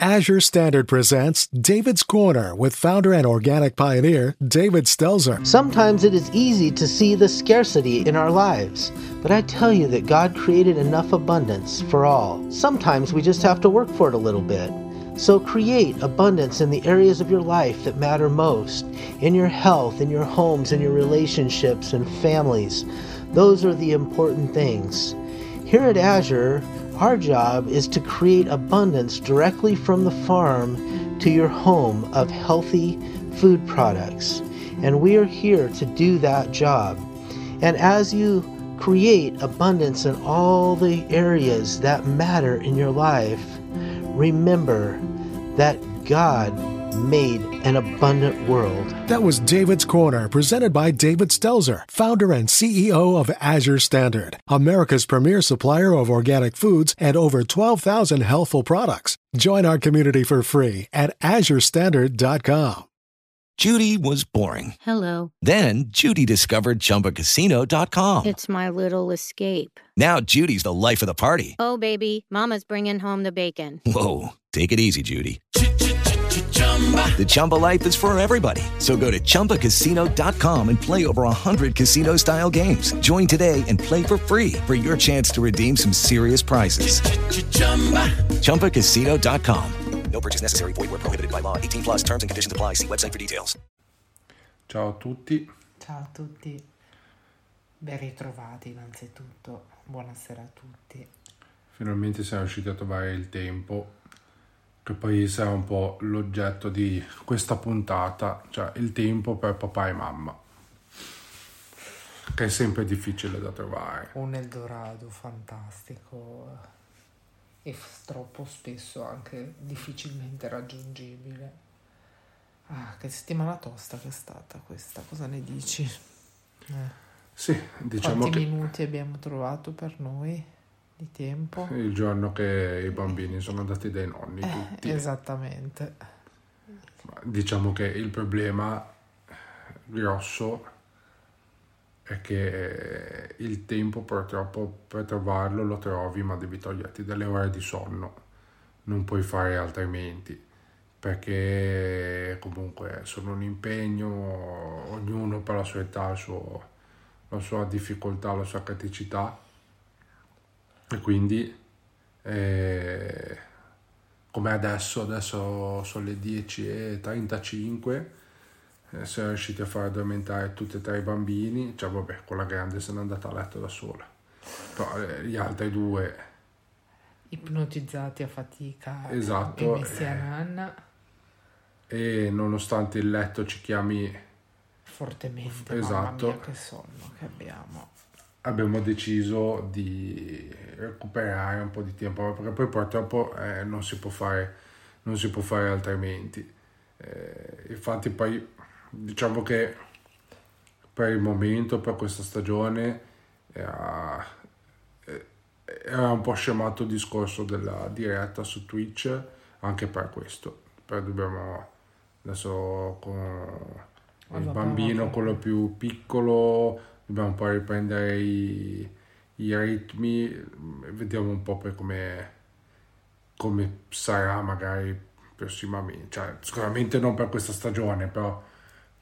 Azure Standard presents David's Corner with founder and organic pioneer David Stelzer. Sometimes it is easy to see the scarcity in our lives, but I tell you that God created enough abundance for all. Sometimes we just have to work for it a little bit. So create abundance in the areas of your life that matter most in your health, in your homes, in your relationships and families. Those are the important things. Here at Azure, our job is to create abundance directly from the farm to your home of healthy food products. And we are here to do that job. And as you create abundance in all the areas that matter in your life, remember that God made an abundant world. That was David's Corner, presented by David Stelzer, founder and CEO of Azure Standard, America's premier supplier of organic foods and over 12,000 healthful products. Join our community for free at azurestandard.com. Judy was boring. Hello. Then Judy discovered ChumbaCasino.com. It's my little escape. Now Judy's the life of the party. Oh, baby, Mama's bringing home the bacon. Whoa, take it easy, Judy. The Chumba life is for everybody. So go to ChumbaCasino.com and play over 100 casino style games. Join today and play for free for your chance to redeem some serious prizes. ChumbaCasino.com. No purchase necessary. Void where prohibited by law. 18 plus terms and conditions apply. See website for details. Ciao a tutti, Ciao a tutti, ben ritrovati innanzitutto, buonasera a tutti. finalmente siamo riusciti a trovare il tempo, che poi sarà un po' l'oggetto di questa puntata, cioè il tempo per papà e mamma, che è sempre difficile da trovare. Un Eldorado fantastico e f- troppo spesso anche difficilmente raggiungibile. Ah, che settimana tosta che è stata questa, cosa ne dici? Eh, Sì, diciamo Quanti che minuti abbiamo trovato per noi di tempo? il giorno che i bambini sono andati dai nonni Eh, tutti, esattamente. ma diciamo che il problema grosso è che il tempo purtroppo per trovarlo lo trovi ma devi toglierti delle ore di sonno non puoi fare altrimenti perché comunque sono un impegno ognuno per la sua età suo- la sua difficoltà la sua criticità e quindi eh, come adesso adesso sono le 10.35 eh, siamo riusciti a far addormentare tutti e tre i bambini, cioè vabbè, quella grande se n'è andata a letto da sola, però eh, gli altri due, Ipnotizzati a fatica Esatto, e messi a eh. nanna e nonostante il letto ci chiami, fortemente. Esatto. Mamma mia, che sonno che abbiamo. Abbiamo deciso di recuperare un po' di tempo, perché poi purtroppo eh, non si può fare, non si può fare altrimenti. Eh, infatti poi diciamo che per il momento, per questa stagione, era, eh, era un po' scemato il discorso della diretta su Twitch, anche per questo. Però dobbiamo adesso con il bambino, quello più piccolo, dobbiamo un po' riprendere i, i ritmi, vediamo un po' poi come, come sarà magari prossimamente, cioè sicuramente non per questa stagione, però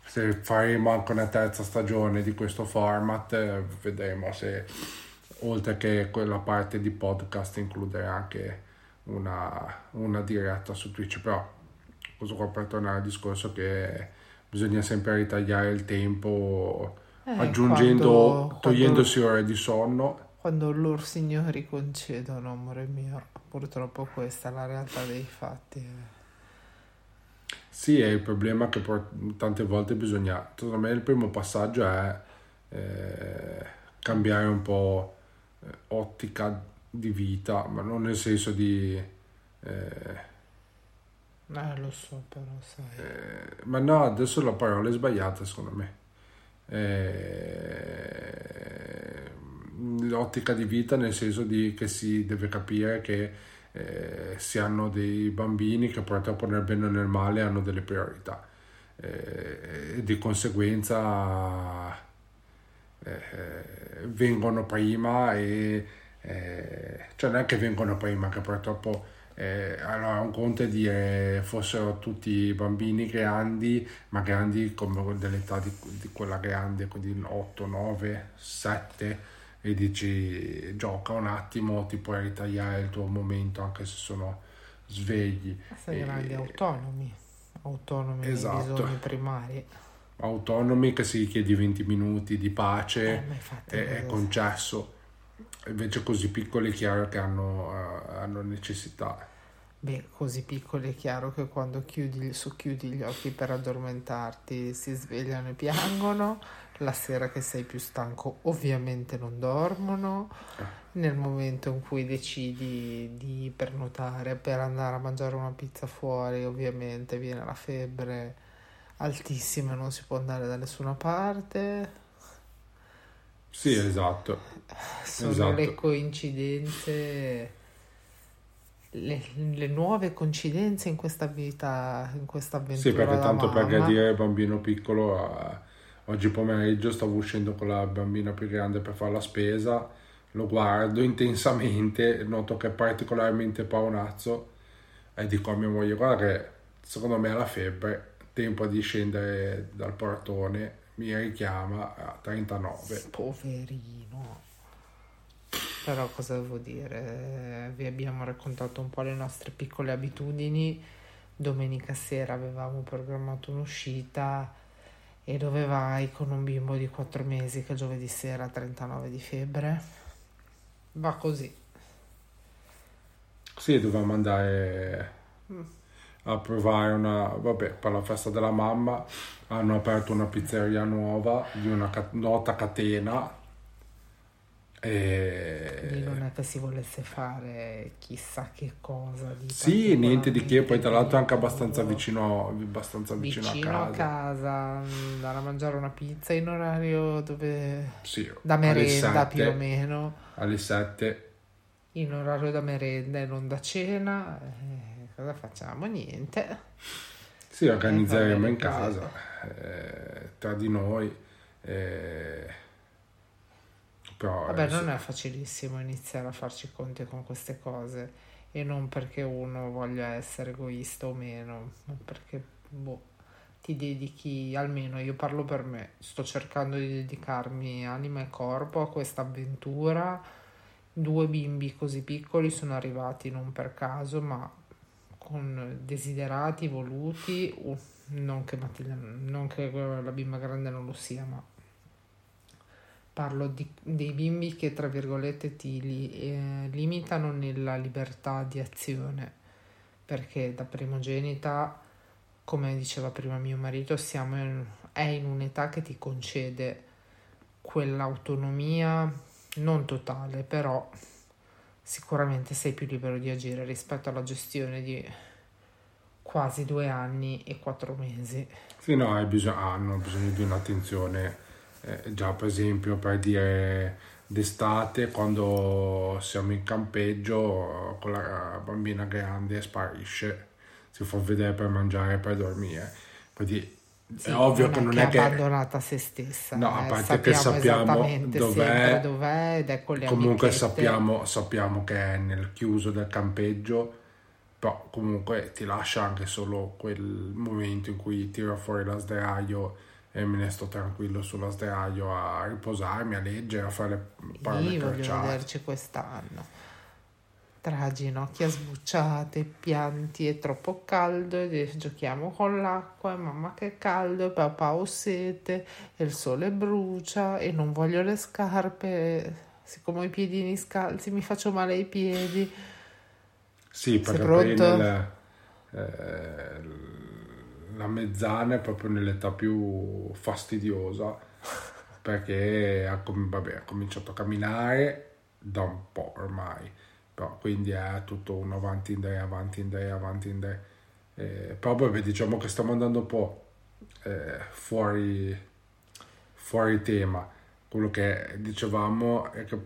se faremo anche una terza stagione di questo format, eh, vedremo se oltre che quella parte di podcast includere anche una, una diretta su Twitch, però questo qua per tornare al discorso che bisogna sempre ritagliare il tempo Eh, aggiungendo, quando- togliendosi ore di sonno. Quando loro signori concedono, amore mio, purtroppo questa è la realtà dei fatti. eh. Sì, è il problema che poi tante volte bisogna, secondo me il primo passaggio è eh, cambiare un po' eh, ottica di vita, ma non nel senso di... eh, Eh, lo so, però, sai. eh, ma no, adesso la parola è sbagliata secondo me. Eh, l'ottica di vita nel senso di che si deve capire che eh, si hanno dei bambini che purtroppo nel bene o nel male hanno delle priorità. Eh, e di conseguenza eh, vengono prima e eh, cioè non è che vengono prima che purtroppo Eh, allora, un conto è dire fossero tutti bambini grandi, ma grandi come dell'età di, di quella grande, quindi 8, 9, 7, e dici gioca un attimo, ti puoi ritagliare il tuo momento anche se sono svegli. E- grandi autonomi, autonomi Esatto. bisogni primari. autonomi che si chiedi 20 minuti di pace Eh, è, è concesso invece così piccoli è chiaro che hanno, eh, hanno necessità. Beh, così piccoli è chiaro che quando chiudi, socchiudi gli occhi per addormentarti si svegliano e piangono, la sera che sei più stanco ovviamente non dormono, nel momento in cui decidi di pernotare per andare a mangiare una pizza fuori ovviamente viene la febbre altissima e non si può andare da nessuna parte, sì esatto sono Esatto. le coincidenze, le, le nuove coincidenze in questa vita, in questa avventura. sì perché tanto per mamma. dire il bambino piccolo eh, oggi pomeriggio stavo uscendo con la bambina più grande per fare la spesa lo guardo intensamente noto che è particolarmente paonazzo e dico a mia moglie guarda che secondo me ha la febbre tempo di scendere dal portone mi richiama a 39 Poverino. Però cosa devo dire? Vi abbiamo raccontato un po' le nostre piccole abitudini. Domenica sera avevamo programmato un'uscita e dove vai con un bimbo di 4 mesi che giovedì sera ha 39 di febbre? Va così. Sì, dovevamo andare a provare una... Vabbè, per la festa della mamma hanno aperto una pizzeria nuova di una ca- nota catena e... Lì non è che si volesse fare chissà che cosa di Sì, niente di che, poi tra l'altro è anche abbastanza vicino, abbastanza vicino, vicino a casa. casa, mm, andare a mangiare una pizza in orario dove Sì, da merenda più o meno, Alle 7 in orario da merenda e non da cena. eh, cosa facciamo? Niente. Sì, organizzeremo in casa, eh, tra di noi. eh, però Vabbè, non è facilissimo iniziare a farci conti con queste cose e non perché uno voglia essere egoista o meno, ma perché boh, ti dedichi, almeno io parlo per me, sto cercando di dedicarmi anima e corpo a questa avventura. Due bimbi così piccoli sono arrivati non per caso, ma con desiderati, voluti, non che, Matilda, non che la bimba grande non lo sia, ma parlo di- dei bimbi che tra virgolette ti li- eh, limitano nella libertà di azione, perché da primogenita, come diceva prima mio marito, siamo in- è in un'età che ti concede quell'autonomia non totale, però sicuramente sei più libero di agire rispetto alla gestione di quasi due anni e quattro mesi. Sì, no, hai bisogno- hanno bisogno di un'attenzione. eh, già, per esempio, per dire d'estate, quando siamo in campeggio, con la bambina grande sparisce, si fa vedere per mangiare e per dormire. Quindi Sì, è ovvio che non è che... abbandonata a se stessa. No, a parte che sappiamo dov'è, dov'è ed è con le Comunque amichette. sappiamo, sappiamo che è nel chiuso del campeggio, però comunque ti lascia anche solo quel momento in cui tiro fuori la sdraio e me ne sto tranquillo sulla sdraio a riposarmi, a leggere, a fare le parole Io voglio crociate. vederci quest'anno. Tra ginocchia sbucciate, pianti, è troppo caldo, e giochiamo con l'acqua, mamma che caldo, e papà ho sete, e il sole brucia, e non voglio le scarpe, siccome ho i piedini scalzi mi faccio male ai piedi. Sì, perché poi pronto? nel- eh, la mezzana è proprio nell'età più fastidiosa perché ha, vabbè, ha cominciato a camminare da un po' ormai, però quindi è tutto un avanti in day, avanti in day, avanti in day. Eh, però vabbè, diciamo che stiamo andando un po' eh, fuori, fuori tema. Quello che dicevamo è che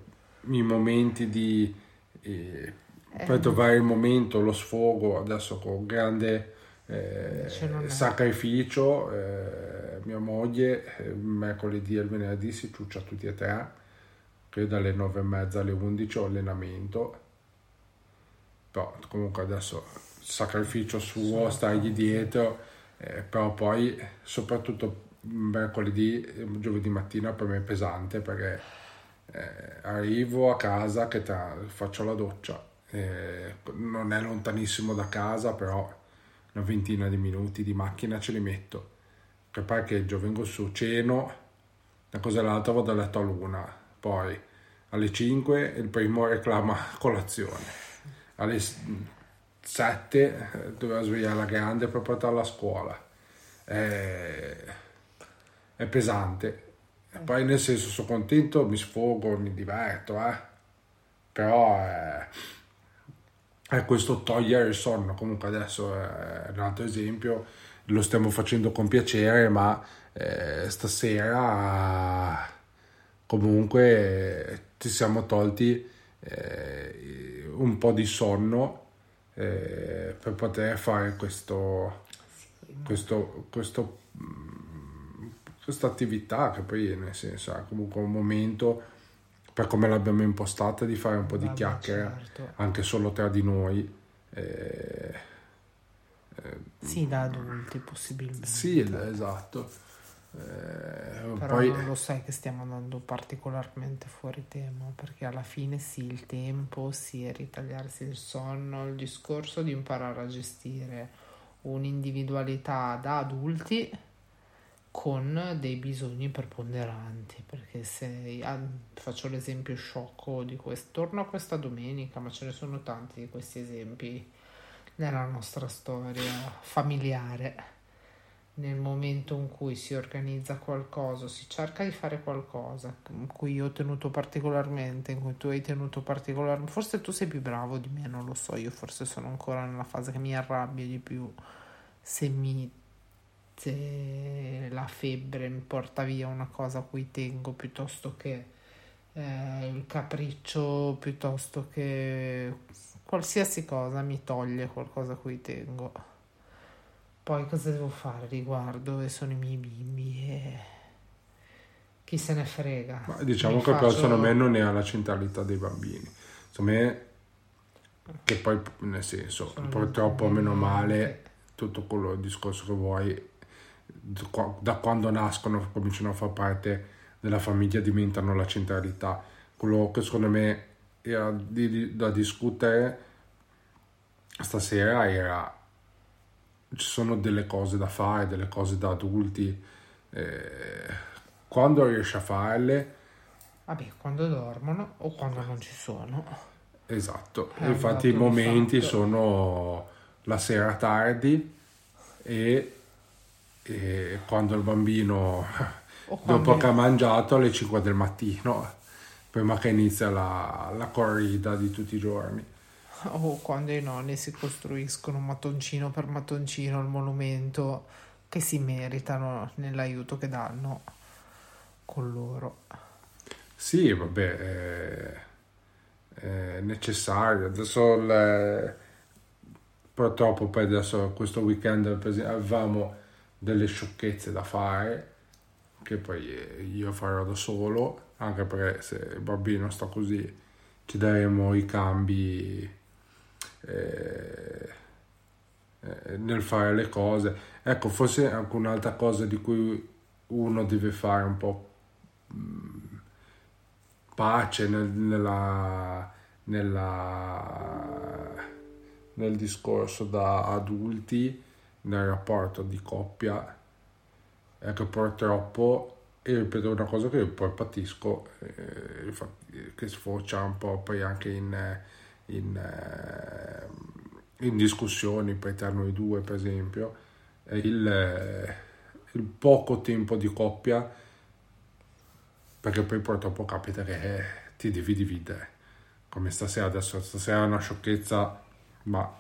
i momenti di... eh, per trovare il momento, lo sfogo, adesso con grande eh, Invece non è. sacrificio, eh, mia moglie eh, mercoledì e venerdì si ciuccia tutti e tre, che dalle nove e mezza alle 11 ho allenamento, però comunque adesso sacrificio suo, stargli dietro, eh, però poi soprattutto mercoledì, giovedì mattina per me è pesante perché eh, arrivo a casa che tra, faccio la doccia, eh, non è lontanissimo da casa, però una ventina di minuti di macchina ce li metto. Che parcheggio, vengo su, ceno, una cosa e l'altra vado a letto all'una, poi alle 5 il primo reclama colazione, alle 7 eh, doveva svegliare la grande per portarla a scuola. È, è pesante. Poi nel senso sono contento, mi sfogo, mi diverto, eh. però è, è questo togliere il sonno. Comunque adesso è un altro esempio, lo stiamo facendo con piacere, ma eh, stasera comunque ci siamo tolti eh, un po' di sonno eh, per poter fare questo, questo, questo questa attività che poi nel senso è comunque un momento per come l'abbiamo impostata di fare un po' di chiacchiere certo. anche solo tra di noi eh, eh, sì da adulti possibilmente. Sì esatto eh, però poi... non lo sai che stiamo andando particolarmente fuori tema perché alla fine sì il tempo sì ritagliarsi il sonno il discorso di imparare a gestire un'individualità da adulti con dei bisogni preponderanti perché se ah, faccio l'esempio sciocco di questo torno a questa domenica ma ce ne sono tanti di questi esempi nella nostra storia familiare nel momento in cui si organizza qualcosa, si cerca di fare qualcosa in cui io ho tenuto particolarmente, in cui tu hai tenuto particolarmente, forse tu sei più bravo di me, non lo so, io forse sono ancora nella fase che mi arrabbia di più se mi se la febbre mi porta via una cosa a cui tengo piuttosto che eh, il capriccio, piuttosto che qualsiasi cosa mi toglie qualcosa a cui tengo. Poi cosa devo fare riguardo e sono i miei bimbi e chi se ne frega. Ma diciamo mi che faccio... però secondo me non è alla centralità dei bambini. Secondo me che poi nel senso sono purtroppo meno male tutto quello discorso che vuoi da quando nascono cominciano a far parte della famiglia diventano la centralità. Quello che secondo me era di, di, da discutere stasera era ci sono delle cose da fare, delle cose da adulti. Eh, quando riesci a farle? Vabbè, quando dormono o quando non ci sono. Esatto, infatti i momenti sono la sera tardi e e quando il bambino dopo che ha mangiato alle 5 del mattino prima che inizia la, la corrida di tutti i giorni o quando i nonni si costruiscono mattoncino per mattoncino il monumento che si meritano nell'aiuto che danno con loro. Sì vabbè è, è necessario. Adesso le, purtroppo poi adesso questo weekend avevamo delle sciocchezze da fare che poi eh, io farò da solo anche perché se il bambino sta così ci daremo i cambi eh, eh, nel fare le cose. Ecco forse anche un'altra cosa di cui uno deve fare un po' mm, pace nel, nella, nella, nel discorso da adulti nel rapporto di coppia. È che purtroppo e ripeto una cosa che poi patisco eh, che sfocia un po' poi anche in, in, eh, in discussioni poi tra noi due per esempio il, il poco tempo di coppia perché poi purtroppo capita che eh, ti devi dividere come stasera adesso stasera è una sciocchezza ma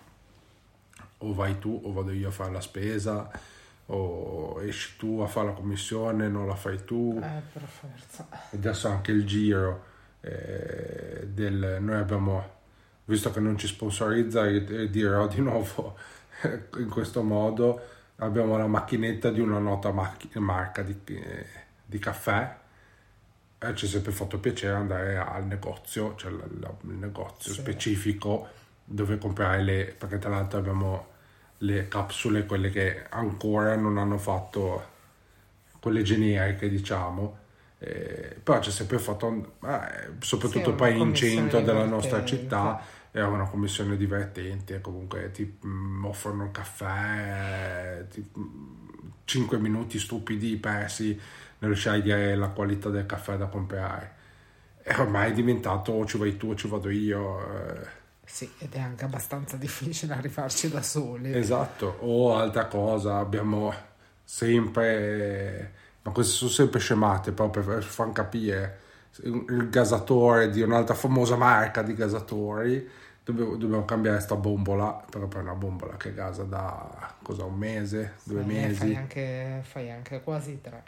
o vai tu o vado io a fare la spesa o esci tu a fare la commissione, non la fai tu. Eh, per forza. E adesso anche il giro eh, del... Noi abbiamo, visto che non ci sponsorizza, e dirò di nuovo in questo modo, abbiamo la macchinetta di una nota marca di, eh, di caffè. Ci è sempre fatto piacere andare al negozio, cioè il, negozio sì. specifico dove comprare le, perché tra l'altro abbiamo le capsule, quelle che ancora non hanno fatto, quelle generiche diciamo, eh, però c'è sempre fatto, eh, soprattutto Sì, poi in centro della nostra città, è una commissione divertente, comunque ti mm, offrono il caffè, ti, 5 minuti stupidi persi nel scegliere la qualità del caffè da comprare. E ormai è diventato ci vai tu o ci vado io. eh, Sì, ed è anche abbastanza difficile arrivarci da soli. Esatto, o altra cosa, abbiamo sempre, ma queste sono sempre scemate proprio per far capire, il gasatore di un'altra famosa marca di gasatori, dobbiamo, dobbiamo cambiare sta bombola, però per una bombola che gasa da cosa, un mese, due Fai- mesi, Fai anche, fai anche quasi tre.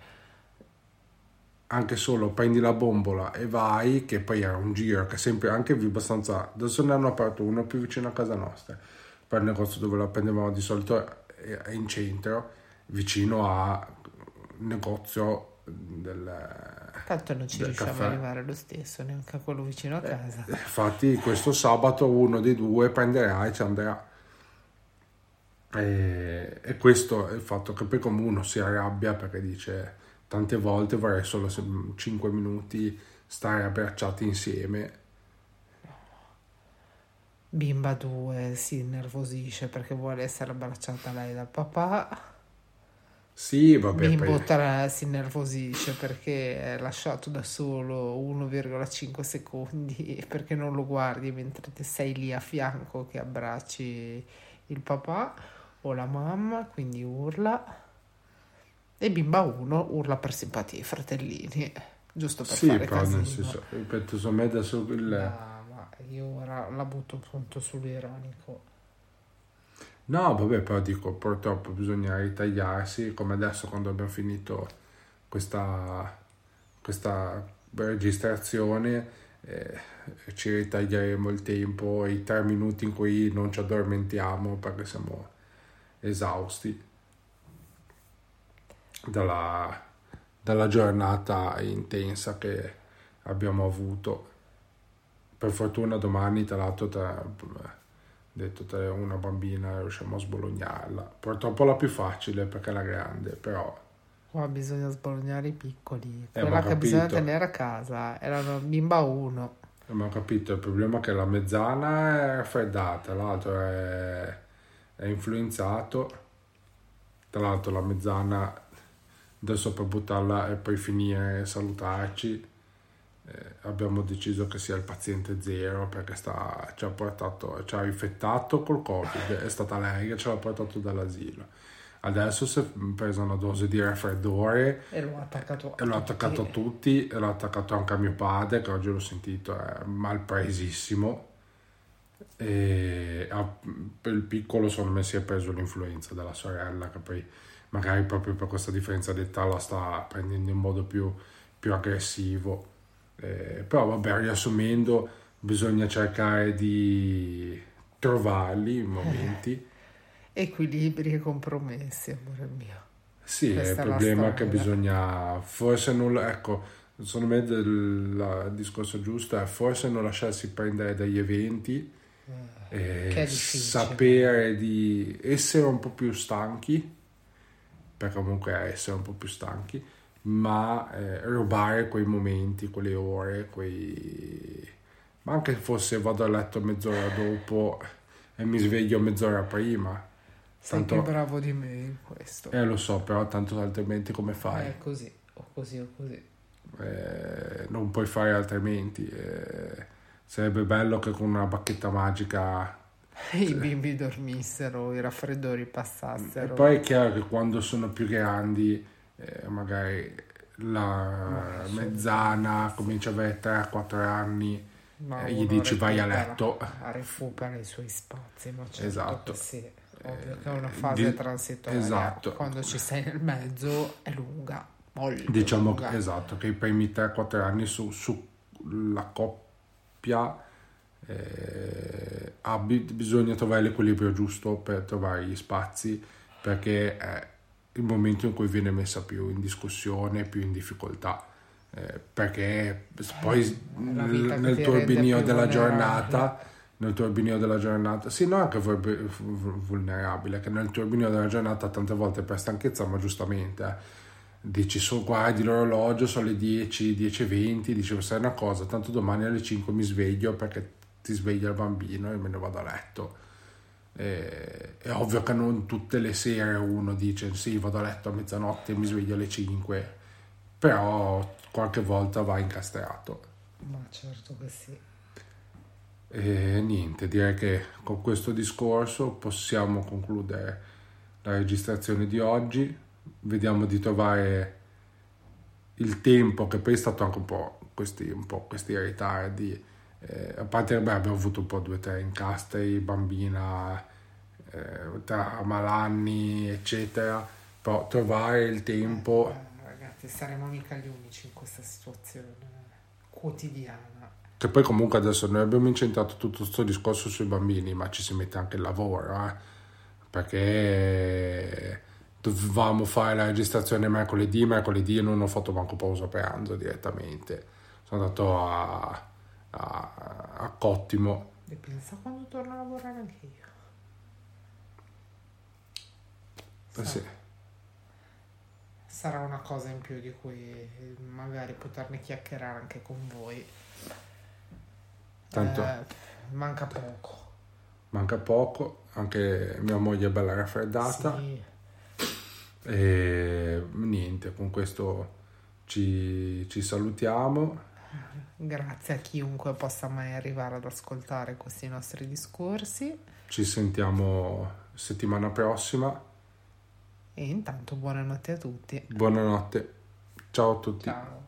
anche solo prendi la bombola e vai, che poi era un giro che sempre anche vi abbastanza, adesso ne hanno aperto uno più vicino a casa nostra, per il negozio dove la prendevamo di solito è è in centro, vicino a un negozio del... Tanto non ci riusciamo caffè. ad arrivare lo stesso, neanche a quello vicino a casa. Infatti questo sabato uno dei due prenderà e ci andrà. E, e questo è il fatto che poi come uno si arrabbia perché dice tante volte vorrei solo 5 minuti stare abbracciati insieme. Bimba 2 si innervosisce perché vuole essere abbracciata lei dal papà. Sì, vabbè, Bimbo poi, 3 si innervosisce perché è lasciato da solo 1,5 secondi perché non lo guardi mentre te sei lì a fianco che abbracci il papà o la mamma, quindi urla. E bimba 1 urla per simpatia ai fratellini, giusto per sì, fare però casino. nel senso, ripeto, secondo me adesso il... Ah, ma io ora la butto appunto sull'ironico. No, vabbè, però dico, purtroppo bisogna ritagliarsi, come adesso quando abbiamo finito questa, questa registrazione, eh, ci ritaglieremo il tempo, i tre minuti in cui non ci addormentiamo perché siamo esausti dalla, dalla giornata intensa che abbiamo avuto. Per fortuna domani, tra l'altro, tra, detto te una bambina riusciamo a sbolognarla. Purtroppo la più facile perché è la grande, però Qua bisogna sbolognare i piccoli. Eh, Quella ma ho che bisogna tenere a casa era una bimba 1. abbiamo capito il problema è che la mezzana è raffreddata, l'altro è, è influenzato. Tra l'altro la mezzana adesso per buttarla e poi finire salutarci eh, abbiamo deciso che sia il paziente zero perché sta, ci, ha portato, ci ha infettato col covid, è stata lei che ce l'ha portato dall'asilo. Adesso si è presa una dose di raffreddore E l'ho attaccato a e l'ho attaccato a tutti. tutti e l'ho attaccato anche a mio padre che oggi l'ho sentito è malpresissimo e a- per il piccolo secondo me si è preso l'influenza della sorella che poi magari proprio per questa differenza d'età la sta prendendo in modo più, più aggressivo Eh, però vabbè riassumendo bisogna cercare di trovarli i momenti Equilibri e compromessi, amore mio. Sì, Questa il è la problema è che bisogna forse non ecco, secondo me del, il discorso giusto è forse non lasciarsi prendere dagli eventi e difficile. sapere di essere un po' più stanchi, perché comunque essere un po' più stanchi, ma eh, rubare quei momenti, quelle ore, quei... ma anche fosse vado a letto mezz'ora dopo e mi sveglio mezz'ora prima. Sei Tanto- più bravo di me in questo. Eh lo so, però tanto altrimenti come fai? È così, o così, o così. Eh, non puoi fare altrimenti. Eh, sarebbe bello che con una bacchetta magica... I bimbi dormissero, i raffreddori E passassero. poi è chiaro che quando sono più grandi, eh, magari la mezzana comincia a avere 3-4 anni, Ma eh, gli dici vai a letto. Recupera i suoi spazi, ma certo Esatto. che sì. Ovvio che è una Eh, fase di- transitoria. esatto. Quando ci sei nel mezzo è lunga, molto Diciamo lunga. esatto, che i primi 3-4 anni su, sulla coppia eh, ha bi- bisogna trovare l'equilibrio giusto per trovare gli spazi perché è il momento in cui viene messa più in discussione, più in difficoltà. eh, perché poi vita che nel ti turbinio della giornata nel turbinio della giornata, sì, non anche vulnerabile, che nel turbinio della giornata tante volte per stanchezza, ma giustamente, eh, dici, so, guardi l'orologio, sono le 10, 10.20, dicevo, sai una cosa, tanto domani alle 5 mi sveglio perché ti sveglia il bambino e me ne vado a letto. E, è ovvio che non tutte le sere uno dice, sì, vado a letto a mezzanotte e mi sveglio alle 5, però qualche volta va incastrato. Ma certo che sì. E niente, direi che con questo discorso possiamo concludere la registrazione di oggi. Vediamo di trovare il tempo, che poi è stato anche un po' questi, un po questi ritardi. Eh, a parte che abbiamo avuto un po' due o tre incastri, bambina, eh, tra malanni, eccetera, però trovare il tempo... Eh, ragazzi, saremo mica gli unici in questa situazione quotidiana. Che poi comunque adesso noi abbiamo incentrato tutto questo discorso sui bambini, ma ci si mette anche il lavoro, eh? perché dovevamo fare la registrazione mercoledì, mercoledì non ho fatto manco pausa pranzo direttamente, sono andato a, a, a Cottimo. E pensa quando torno a lavorare anche io. Eh sì. Sarà una cosa in più di cui magari poterne chiacchierare anche con voi. Tanto eh, manca poco. Manca poco, anche mia moglie è bella raffreddata. Sì. E niente, con questo ci, ci salutiamo. Grazie a chiunque possa mai arrivare ad ascoltare questi nostri discorsi. Ci sentiamo settimana prossima. E intanto buonanotte a tutti. Buonanotte. Ciao a tutti. Ciao.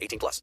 18 plus.